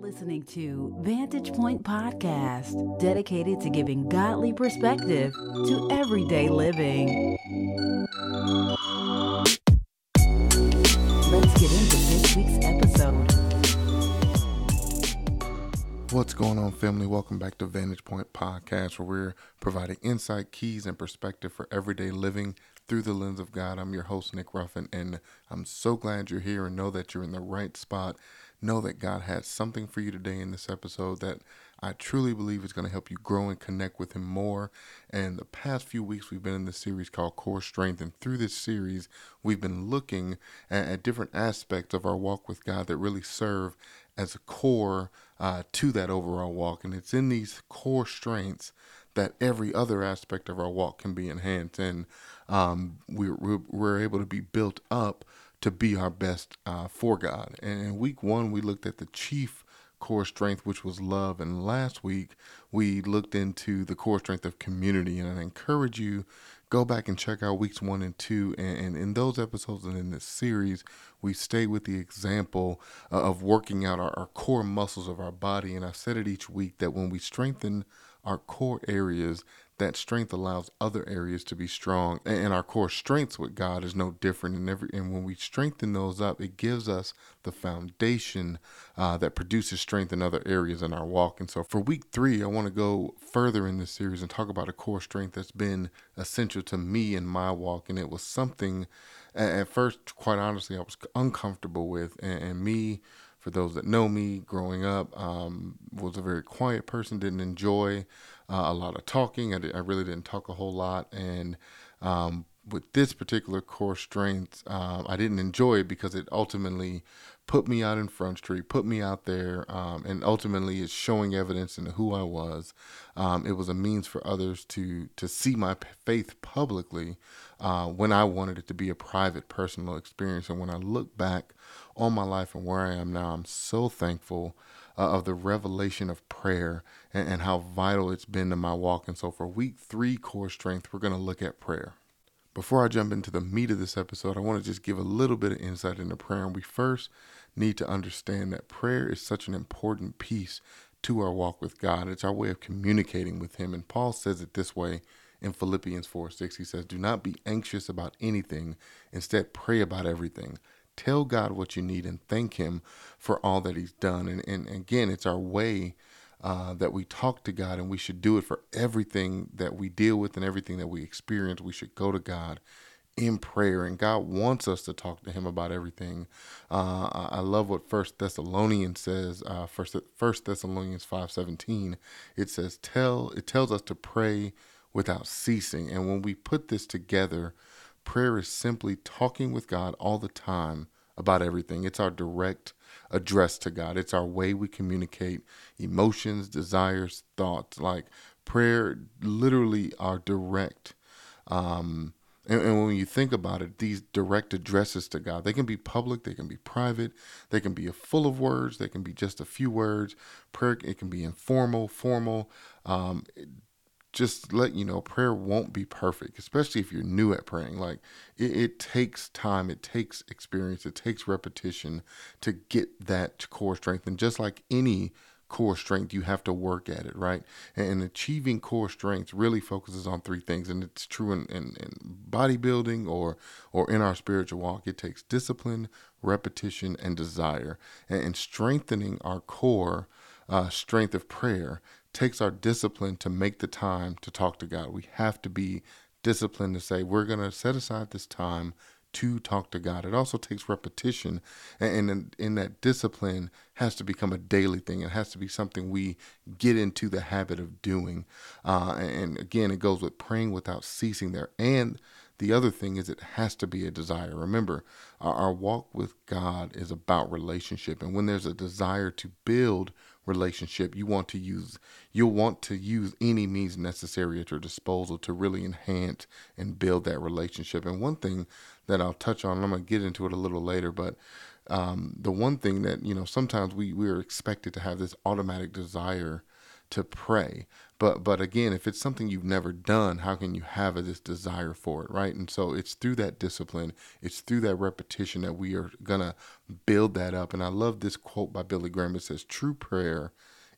listening to Vantage Point Podcast, dedicated to giving godly perspective to everyday living. Let's get into this week's episode. What's going on, family? Welcome back to Vantage Point Podcast, where we're providing insight, keys, and perspective for everyday living through the lens of God. I'm your host, Nick Ruffin, and I'm so glad you're here and know that you're in the right spot know that God has something for you today in this episode that I truly believe is going to help you grow and connect with Him more. And the past few weeks, we've been in this series called Core Strength. And through this series, we've been looking at, at different aspects of our walk with God that really serve as a core uh, to that overall walk. And it's in these core strengths that every other aspect of our walk can be enhanced. And um, we're, we're able to be built up to be our best uh, for God. And in week one, we looked at the chief core strength, which was love. And last week, we looked into the core strength of community. And I encourage you, go back and check out weeks one and two. And, and in those episodes and in this series, we stay with the example uh, of working out our, our core muscles of our body. And I said it each week that when we strengthen our core areas, that strength allows other areas to be strong. And our core strengths with God is no different. And every and when we strengthen those up, it gives us the foundation uh, that produces strength in other areas in our walk. And so for week three, I want to go further in this series and talk about a core strength that's been essential to me in my walk. And it was something at first, quite honestly, I was uncomfortable with. and, and me for those that know me growing up um, was a very quiet person didn't enjoy uh, a lot of talking. I, did, I, really didn't talk a whole lot. And um, with this particular core strength, um, I didn't enjoy it because it ultimately put me out in Front Street, put me out there, um, and ultimately it's showing evidence into who I was. Um, it was a means for others to to see my faith publicly uh, when I wanted it to be a private, personal experience. And when I look back on my life and where I am now, I'm so thankful uh, of the revelation of prayer and, and how vital it's been to my walk. And so, for week three, core strength, we're going to look at prayer. Before I jump into the meat of this episode, I want to just give a little bit of insight into prayer. And we first need to understand that prayer is such an important piece to our walk with God. It's our way of communicating with Him. And Paul says it this way in Philippians 4 6. He says, Do not be anxious about anything, instead, pray about everything. Tell God what you need and thank Him for all that He's done. And, and again, it's our way uh, that we talk to God, and we should do it for everything that we deal with and everything that we experience. We should go to God in prayer, and God wants us to talk to Him about everything. Uh, I love what First Thessalonians says. Uh, First First Thessalonians five seventeen. It says, "Tell." It tells us to pray without ceasing, and when we put this together Prayer is simply talking with God all the time about everything. It's our direct address to God. It's our way we communicate emotions, desires, thoughts. Like prayer, literally, are direct. Um, and, and, when you think about it, these direct addresses to God, they can be public, they can be private, they can be full of words, they can be just a few words. Prayer, it can be informal, formal. Um, just let you know prayer won't be perfect especially if you're new at praying. Like it, it, takes time it takes experience it takes repetition to get that core strength. And just like any core strength you have to work at it right? And, achieving core strength really focuses on three things and it's true in, in, in bodybuilding or or in our spiritual walk. It takes discipline repetition and desire. And, and strengthening our core uh, strength of prayer takes our discipline to make the time to talk to God. We have to be disciplined to say, we're going to set aside this time to talk to God. It also takes repetition, and in, in, that discipline has to become a daily thing. It has to be something we get into the habit of doing. Uh, and again, it goes with praying without ceasing there. And the other thing is, it has to be a desire. Remember, our, our walk with God is about relationship, and when there's a desire to build relationship you want to use you'll want to use any means necessary at your disposal to really enhance and build that relationship and one thing that i'll touch on i'm going to get into it a little later but um, the one thing that you know sometimes we we are expected to have this automatic desire to pray. But but again, if it's something you've never done, how can you have this desire for it, right? And so it's through that discipline, it's through that repetition that we are gonna build that up. And I love this quote by Billy Graham. It says, "True prayer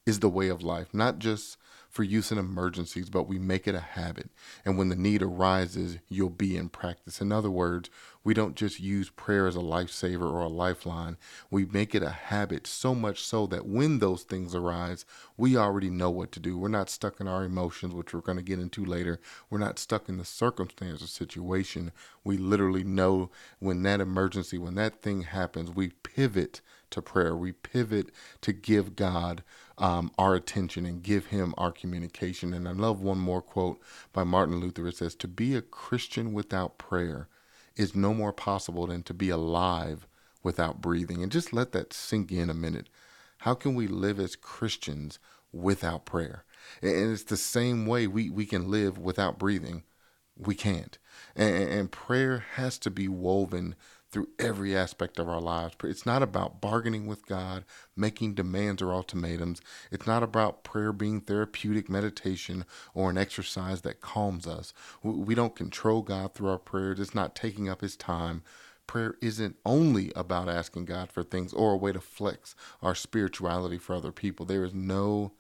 is the way of life, not just for use in emergencies, but we make it a habit. And when the need arises, you'll be in practice. In other words, we don't just use prayer as a lifesaver or a lifeline. We make it a habit so much so that when those things arise, we already know what to do. We're not stuck in our emotions, which we're going to get into later. We're not stuck in the circumstance or situation. We literally know when that emergency, when that thing happens, we pivot to prayer. We pivot to give God um, our attention and give Him our communication. And I love one more quote by Martin Luther. It says, To be a Christian without prayer is no more possible than to be alive without breathing. And just let that sink in a minute. How can we live as Christians without prayer? And it's the same way we, we can live without breathing. We can't. And, and prayer has to be woven through every aspect of our lives. It's not about bargaining with God, making demands or ultimatums. It's not about prayer being therapeutic meditation or an exercise that calms us. We don't control God through our prayers, it's not taking up His time. Prayer isn't only about asking God for things or a way to flex our spirituality for other people. There is no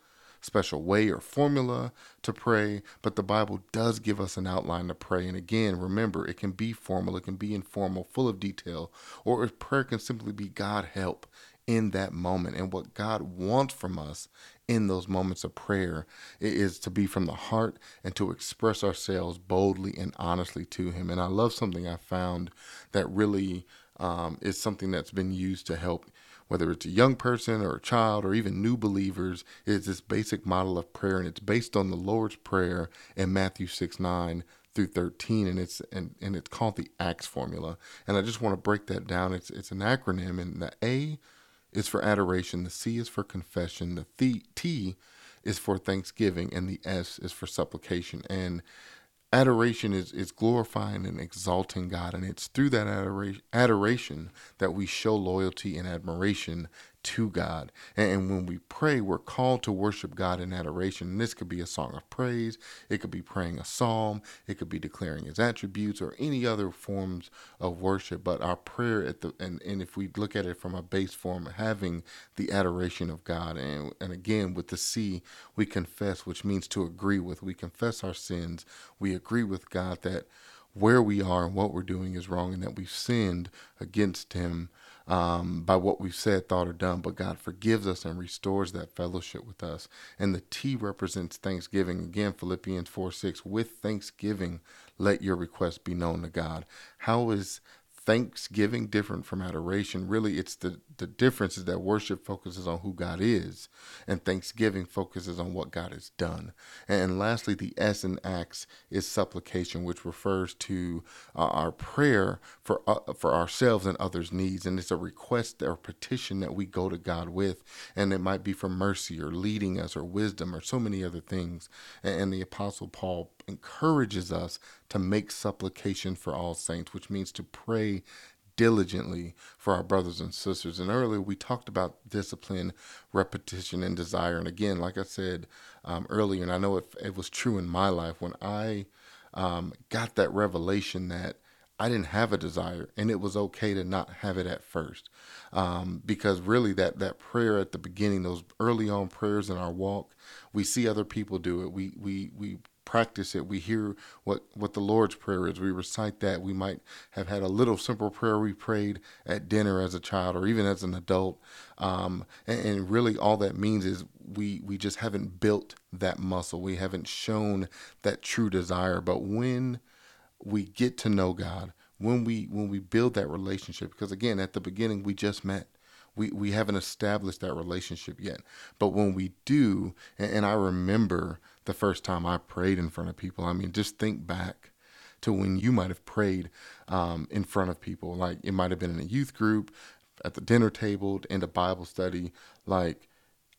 special way or formula to pray, but the Bible does give us an outline to pray. And again, remember, it can be formal, it can be informal, full of detail, or prayer can simply be God help in that moment. And what God wants from us in those moments of prayer is to be from the heart and to express ourselves boldly and honestly to Him. And I love something I found that really um, is something that's been used to help whether it's a young person or a child or even new believers, is this basic model of prayer, and it's based on the Lord's Prayer in Matthew 6 9 through 13 and it's and, and it's called the acts formula. And i just want to break that down. It's it's an acronym and the a is for adoration the c is for confession the th- t is for thanksgiving and the s is for supplication. And adoration is, is glorifying and exalting God. And it's through that adoration, adoration that we show loyalty and admiration to God. And when we pray, we're called to worship God in adoration. And this could be a song of praise, it could be praying a psalm, it could be declaring his attributes or any other forms of worship. But our prayer at the and, and if we look at it from a base form, having the adoration of God. And and again with the C, we confess, which means to agree with. We confess our sins. We agree with God that where we are and what we're doing is wrong and that we've sinned against him um, by what we've said, thought, or done, but God forgives us and restores that fellowship with us. And the T represents thanksgiving. Again, Philippians 4 6, with thanksgiving, let your requests be known to God. How is thanksgiving different from adoration. Really it's the the difference is that worship focuses on who god is and thanksgiving focuses on what god has done. And lastly the s in acts is supplication which refers to uh, our prayer for uh, for ourselves and others needs. And it's a request or petition that we go to god with. And it might be for mercy or leading us or wisdom or so many other things. And, and the apostle paul encourages us to make supplication for all saints, which means to pray diligently for our brothers and sisters. And earlier we talked about discipline, repetition, and desire. And again, like I said um, earlier, and I know it, it, was true in my life when I um, got that revelation that I didn't have a desire, and it was okay to not have it at first, um, because really that that prayer at the beginning, those early on prayers in our walk, we see other people do it. We we we practice it. We hear what, what the Lord's Prayer is. We recite that. We might have had a little simple prayer we prayed at dinner as a child or even as an adult. Um, and, and really, all that means is we, we just haven't built that muscle. We haven't shown that true desire. But when we get to know God, when we when we build that relationship, because again, at the beginning we just met we, we haven't established that relationship yet. But when we do, and, and I remember the first time I prayed in front of people, I mean, just think back to when you might have prayed um, in front of people. Like it might have been in a youth group, at the dinner table, in a Bible study. Like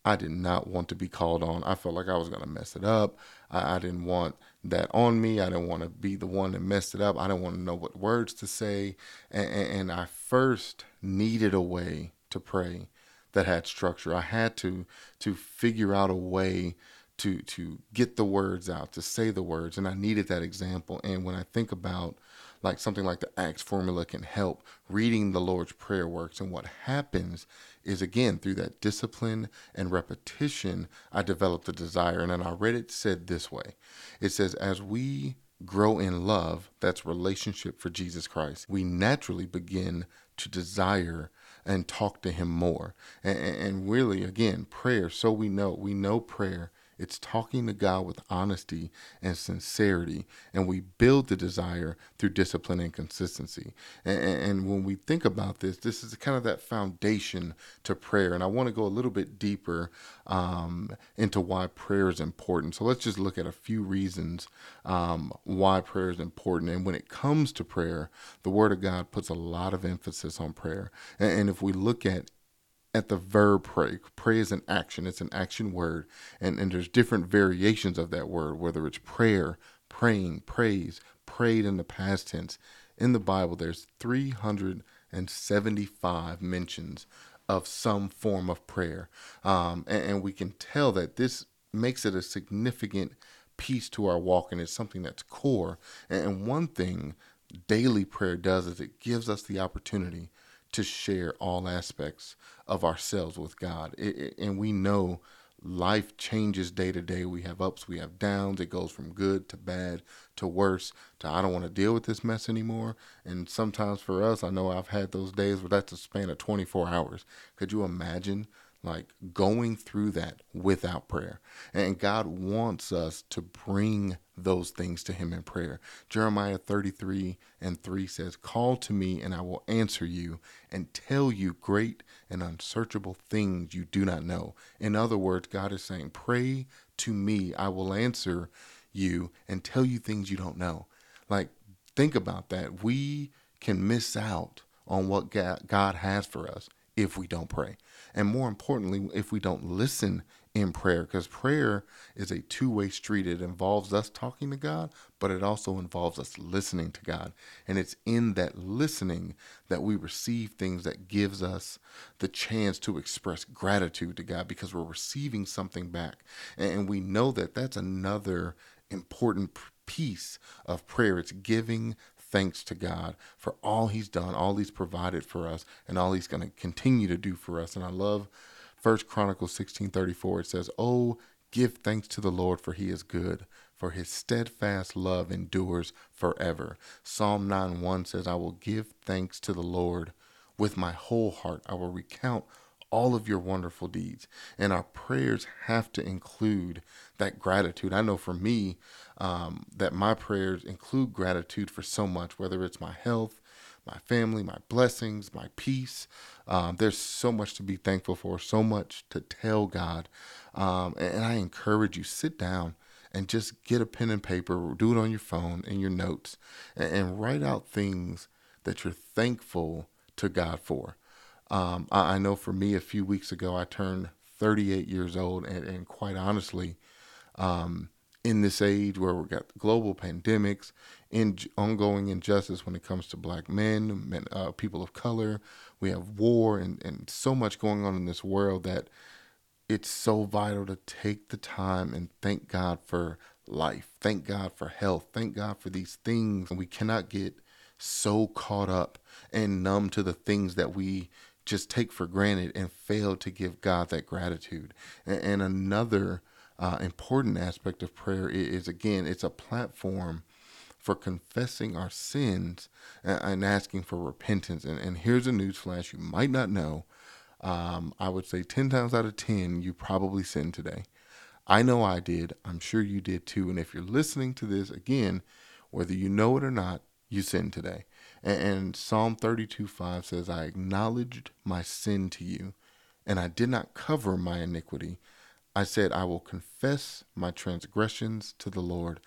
I did not want to be called on. I felt like I was going to mess it up. I, I, didn't want that on me. I didn't want to be the one that messed it up. I didn't want to know what words to say. And, and, and I first needed a way to pray that had structure. I had to to figure out a way to to get the words out, to say the words, and I needed that example. And when I think about like something like the Acts formula can help, reading the Lord's Prayer works, and what happens is again through that discipline and repetition, I developed the desire. And then I read it said this way: It says, as we grow in love, that's relationship for Jesus Christ, we naturally begin to desire and talk to him more. And, and, really, again, prayer, so we know, we know prayer it's talking to God with honesty and sincerity, and we build the desire through discipline and consistency. And, and, when we think about this, this is kind of that foundation to prayer. And I want to go a little bit deeper um, into why prayer is important. So let's just look at a few reasons um, why prayer is important. And when it comes to prayer, the Word of God puts a lot of emphasis on prayer. and, and if we look at at the verb pray. Pray is an action, it's an action word. And, and there's different variations of that word, whether it's prayer, praying, praise, prayed in the past tense. In the Bible, there's 375 mentions of some form of prayer. Um, and, and we can tell that this makes it a significant piece to our walk, and it's something that's core. And one thing daily prayer does is it gives us the opportunity to share all aspects of ourselves with God. It, it, and we know life changes day to day. We have ups, we have downs. It goes from good to bad to worse to I don't want to deal with this mess anymore. And sometimes for us, I know I've had those days where that's a span of 24 hours. Could you imagine like going through that without prayer. And God wants us to bring those things to Him in prayer. Jeremiah 33 and 3 says, Call to me, and I will answer you and tell you great and unsearchable things you do not know. In other words, God is saying, Pray to me, I will answer you and tell you things you don't know. Like, think about that. We can miss out on what God has for us if we don't pray. And more importantly, if we don't listen in prayer, because prayer is a two way street. It involves us talking to God, but it also involves us listening to God. And it's in that listening that we receive things that gives us the chance to express gratitude to God because we're receiving something back. And we know that that's another important piece of prayer. It's giving thanks to God for all he's done, all he's provided for us, and all he's going to continue to do for us. And I love First Chronicles 16:34. It says, "Oh, give thanks to the Lord for he is good, for his steadfast love endures forever." Psalm 9 1 says, "I will give thanks to the Lord with my whole heart. I will recount all of your wonderful deeds. And our prayers have to include that gratitude. I know for me um, that my prayers include gratitude for so much, whether it's my health, my family, my blessings, my peace. Um, there's so much to be thankful for, so much to tell God. Um, and, I encourage you, sit down and just get a pen and paper, do it on your phone and your notes, and, and write out things that you're thankful to God for. Um, I, I, know for me, a few weeks ago, I turned 38 years old, and, and quite honestly, um, in this age where we've got global pandemics, in ongoing injustice when it comes to black men, men uh, people of color, we have war and, and so much going on in this world that it's so vital to take the time and thank God for life. Thank God for health. Thank God for these things. And we cannot get so caught up and numb to the things that we just take for granted and fail to give God that gratitude. And, and another uh, important aspect of prayer is, again, it's a platform for confessing our sins and, and asking for repentance. And, and here's a newsflash you might not know. Um, I would say 10 times out of 10, you probably sinned today. I know I did. I'm sure you did too. And if you're listening to this again, whether you know it or not, you sinned today. And, and Psalm 32 5 says, I acknowledged my sin to you, and I did not cover my iniquity. I said, I will confess my transgressions to the Lord,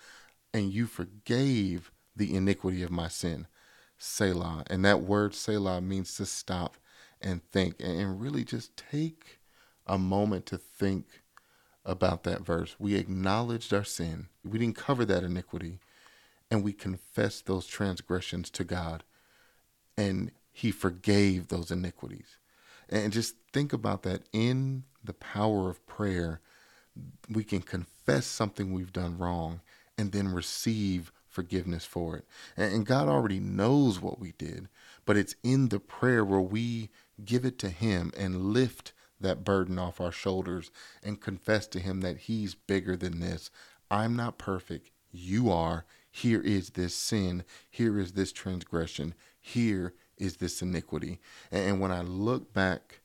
and you forgave the iniquity of my sin. Selah. And that word Selah means to stop and think and really just take a moment to think about that verse. We acknowledged our sin, we didn't cover that iniquity, and we confessed those transgressions to God and he forgave those iniquities. And just think about that in the power of prayer, we can confess confess something we've done wrong and then receive forgiveness for it. And God already knows what we did, but it's in the prayer where we give it to Him and lift that burden off our shoulders and confess to Him that He's bigger than this. I'm not perfect. You are. Here is this sin. Here is this transgression. Here is this iniquity. And when I look back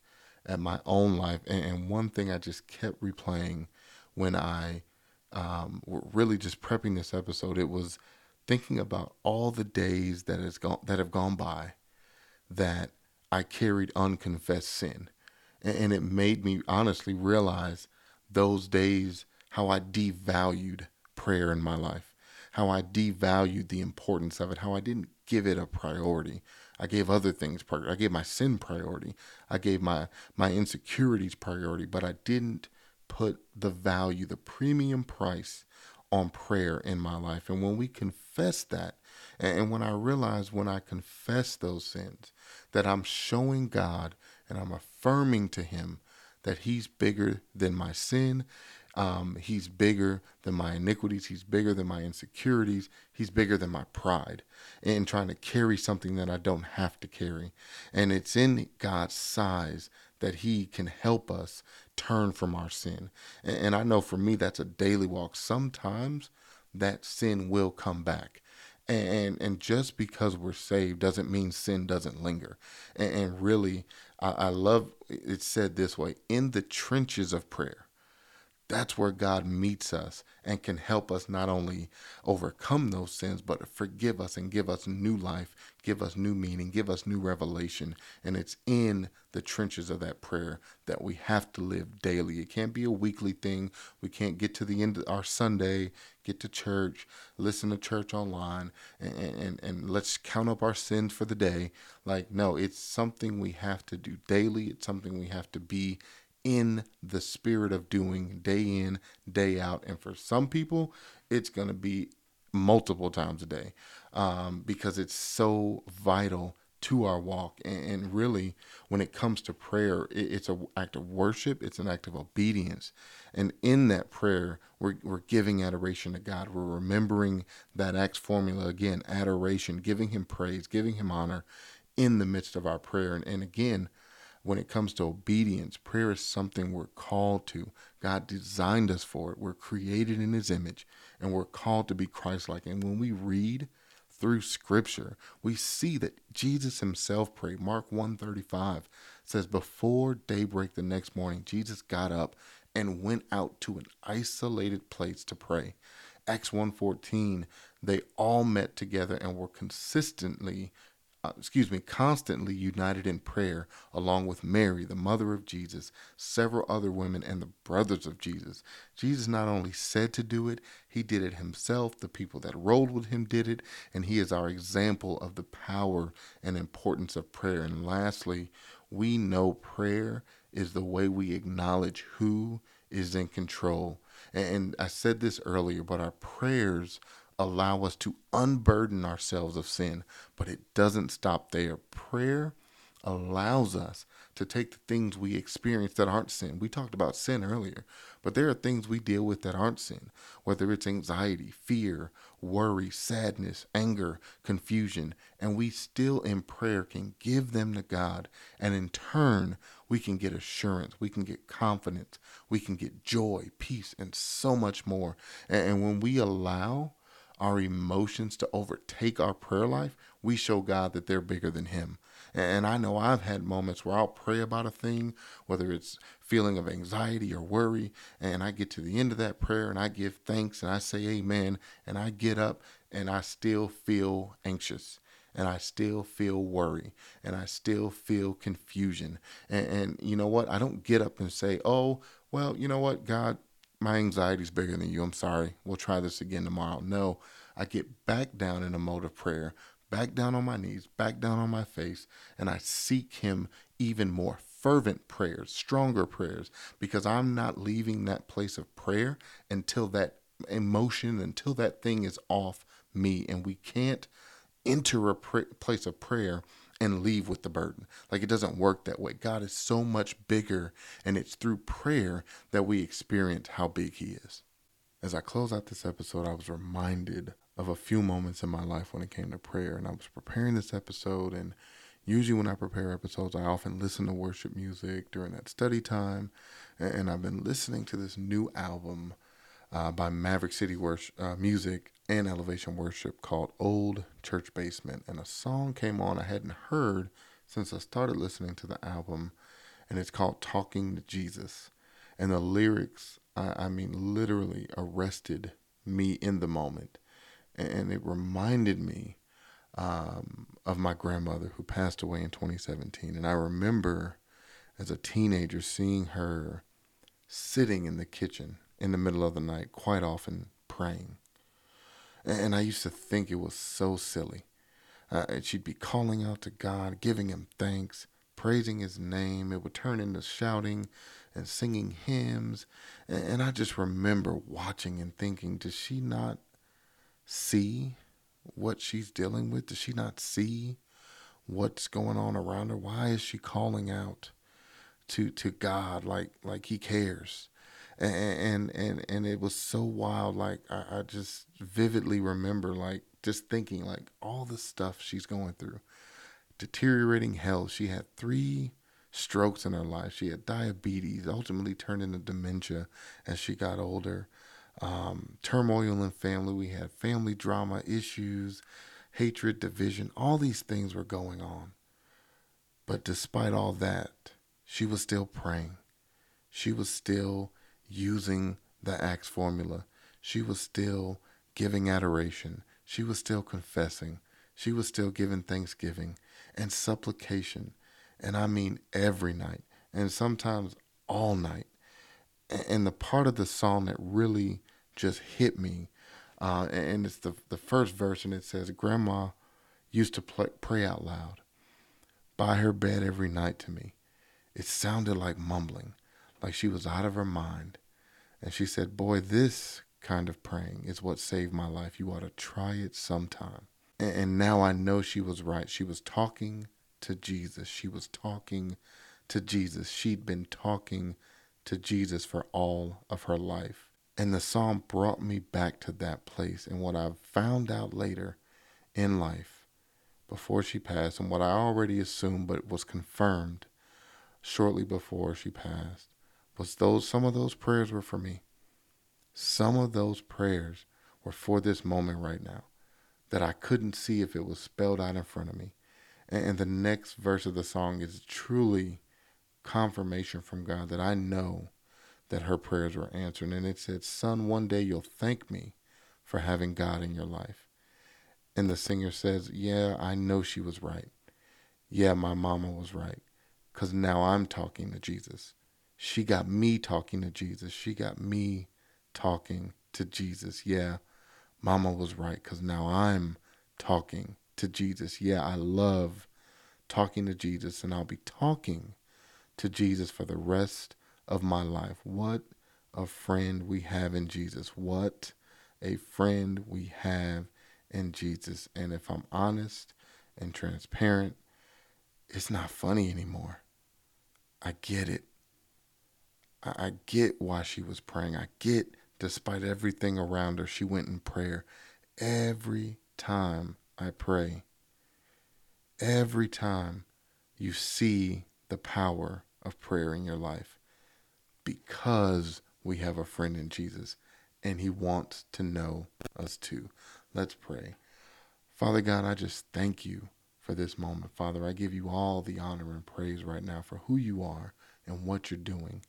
at my own life, and one thing I just kept replaying when I um, were really just prepping this episode, it was thinking about all the days that has gone that have gone by that I carried unconfessed sin, and, and it made me honestly realize those days how I devalued prayer in my life, how I devalued the importance of it, how I didn't give it a priority. I gave other things priority. I gave my sin priority. I gave my my insecurities priority, but I didn't put the value, the premium price on prayer in my life. And when we confess that, and when I realize when I confess those sins, that I'm showing God and I'm affirming to Him that He's bigger than my sin. Um, he's bigger than my iniquities. He's bigger than my insecurities. He's bigger than my pride and trying to carry something that I don't have to carry. And it's in God's size that He can help us turn from our sin. And, and I know for me, that's a daily walk. Sometimes that sin will come back. And, and just because we're saved doesn't mean sin doesn't linger. And, and really, I, I love it said this way in the trenches of prayer that's where God meets us and can help us not only overcome those sins, but forgive us and give us new life, give us new meaning, give us new revelation. And it's in the trenches of that prayer that we have to live daily. It can't be a weekly thing. We can't get to the end of our Sunday, get to church, listen to church online, and, and, and let's count up our sins for the day. Like, no, it's something we have to do daily. It's something we have to be in the spirit of doing day in, day out. And for some people, it's going to be multiple times a day um, because it's so vital to our walk. And, and, really, when it comes to prayer, it, it's an act of worship, it's an act of obedience. And in that prayer, we're, we're giving adoration to God. We're remembering that Acts formula again adoration, giving Him praise, giving Him honor in the midst of our prayer. And, and again, when it comes to obedience, prayer is something we're called to. God designed us for it. We're created in His image and we're called to be Christ like. And when we read through Scripture, we see that Jesus Himself prayed. Mark 135 says, Before daybreak the next morning, Jesus got up and went out to an isolated place to pray. Acts 1:14 they all met together and were consistently uh, excuse me, constantly united in prayer, along with Mary, the mother of Jesus, several other women, and the brothers of Jesus. Jesus not only said to do it, he did it himself. The people that rolled with him did it, and he is our example of the power and importance of prayer. And lastly, we know prayer is the way we acknowledge who is in control. And I said this earlier, but our prayers allow us to unburden ourselves of sin. But it doesn't stop there. Prayer allows us to take the things we experience that aren't sin. We talked about sin earlier, but there are things we deal with that aren't sin, whether it's anxiety, fear, worry, sadness, anger, confusion, and we still in prayer can give them to God. And in turn, we can get assurance, we can get confidence, we can get joy, peace, and so much more. And, when we allow our emotions to overtake our prayer life, we show God that they're bigger than Him. And I know I've had moments where I'll pray about a thing, whether it's feeling of anxiety or worry, and I get to the end of that prayer and I give thanks and I say amen, and I get up and I still feel anxious and I still feel worry and I still feel confusion. And, and, you know what? I don't get up and say, oh, well, you know what, God, my anxiety is bigger than you. I'm sorry. We'll try this again tomorrow. No, I get back down in a mode of prayer, back down on my knees, back down on my face, and I seek Him even more fervent prayers, stronger prayers, because I'm not leaving that place of prayer until that emotion, until that thing is off me. And we can't enter a place of prayer and leave with the burden. Like it doesn't work that way. God is so much bigger, and it's through prayer that we experience how big He is. as I close out this episode, I was reminded of a few moments in my life when it came to prayer. And I was preparing this episode, and usually when I prepare episodes, I often listen to worship music during that study time. And I've been listening to this new album uh, by Maverick City Worship, uh, Music and Elevation Worship called Old Church Basement. And a song came on I hadn't heard since I started listening to the album, and it's called Talking to Jesus. And the lyrics I, I mean, literally arrested me in the moment. And it reminded me um, of my grandmother who passed away in 2017. And I remember as a teenager seeing her sitting in the kitchen in the middle of the night, quite often praying. And I used to think it was so silly. Uh, she'd be calling out to God, giving him thanks, praising his name. It would turn into shouting and singing hymns. And, and I just remember watching and thinking, does she not see what she's dealing with? Does she not see what's going on around her? Why is she calling out to to God like like he cares? And and and, it was so wild. Like I, I just vividly remember like just thinking like all the stuff she's going through. Deteriorating health. She had three strokes in her life. She had diabetes, ultimately turned into dementia as she got older. Um, turmoil in family. We had family drama issues, hatred, division. All these things were going on. But despite all that, she was still praying. She was still using the Acts formula. She was still giving adoration. She was still confessing. She was still giving thanksgiving and supplication and I mean every night, and sometimes all night. And the part of the song that really just hit me, uh, and it's the the first verse, and it says, "Grandma used to pray out loud by her bed every night to me. It sounded like mumbling, like she was out of her mind." And she said, "Boy, this kind of praying is what saved my life. You ought to try it sometime." And now I know she was right. She was talking to Jesus. She was talking to Jesus. She'd been talking to Jesus for all of her life. And the psalm brought me back to that place. And what I found out later in life, before she passed, and what I already assumed but was confirmed shortly before she passed, was those some of those prayers were for me. Some of those prayers were for this moment right now that I couldn't see if it was spelled out in front of me. And the next verse of the song is truly confirmation from God that I know that her prayers were answered. And it said, Son, one day you'll thank me for having God in your life. And the singer says, Yeah, I know she was right. Yeah, my mama was right. Because now I'm talking to Jesus. She got me talking to Jesus. She got me talking to Jesus. Yeah, mama was right. Because now I'm talking to Jesus. Yeah, I love talking to Jesus, and I'll be talking to Jesus for the rest of my life. What a friend we have in Jesus. What a friend we have in Jesus. And if I'm honest and transparent, it's not funny anymore. I get it. I, I get why she was praying. I get, despite everything around her, she went in prayer every time I pray. Every time you see the power of prayer in your life, because we have a friend in Jesus and he wants to know us too. Let's pray. Father God, I just thank you for this moment. Father, I give you all the honor and praise right now for who you are and what you're doing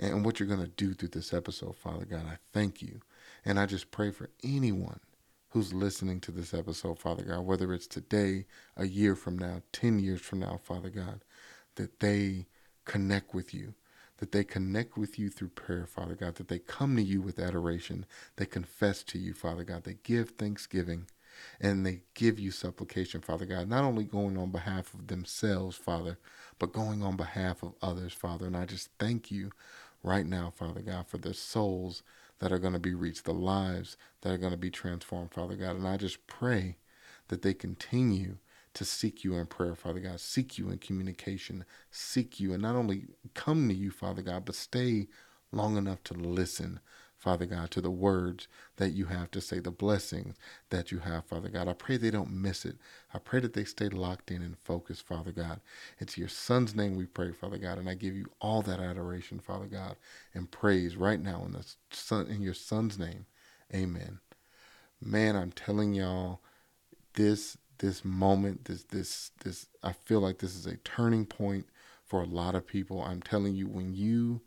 and what you're going to do through this episode, Father God. I thank you. And I just pray for anyone who's listening to this episode, Father God, whether it's today, a year from now, 10 years from now, Father God, that they connect with you, that they connect with you through prayer, Father God, that they come to you with adoration, they confess to you, Father God, they give thanksgiving, and they give you supplication, Father God, not only going on behalf of themselves, Father, but going on behalf of others, Father. And I just thank you right now, Father God, for the souls that are going to be reached, the lives that are going to be transformed, Father God. And I just pray that they continue to seek you in prayer, Father God, seek you in communication, seek you, and not only come to you, Father God, but stay long enough to listen, Father God, to the words that you have to say, the blessings that you have, Father God. I pray they don't miss it. I pray that they stay locked in and focused, Father God. It's your Son's name we pray, Father God, and I give you all that adoration, Father God, and praise right now in the Son in your Son's name. Amen. Man, I'm telling y'all, this this moment, this this this I feel like this is a turning point for a lot of people. I'm telling you, when you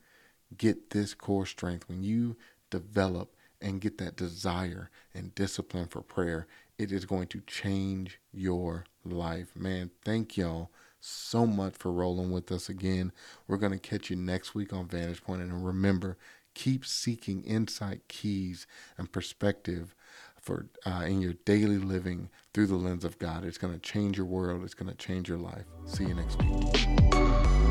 get this core strength, when you develop and get that desire and discipline for prayer, it is going to change your life. Man, thank y'all so much for rolling with us again. We're going to catch you next week on Vantage Point. And remember, keep seeking insight, keys, and perspective for uh, in your daily living through the lens of God. It's going to change your world. It's going to change your life. See you next week.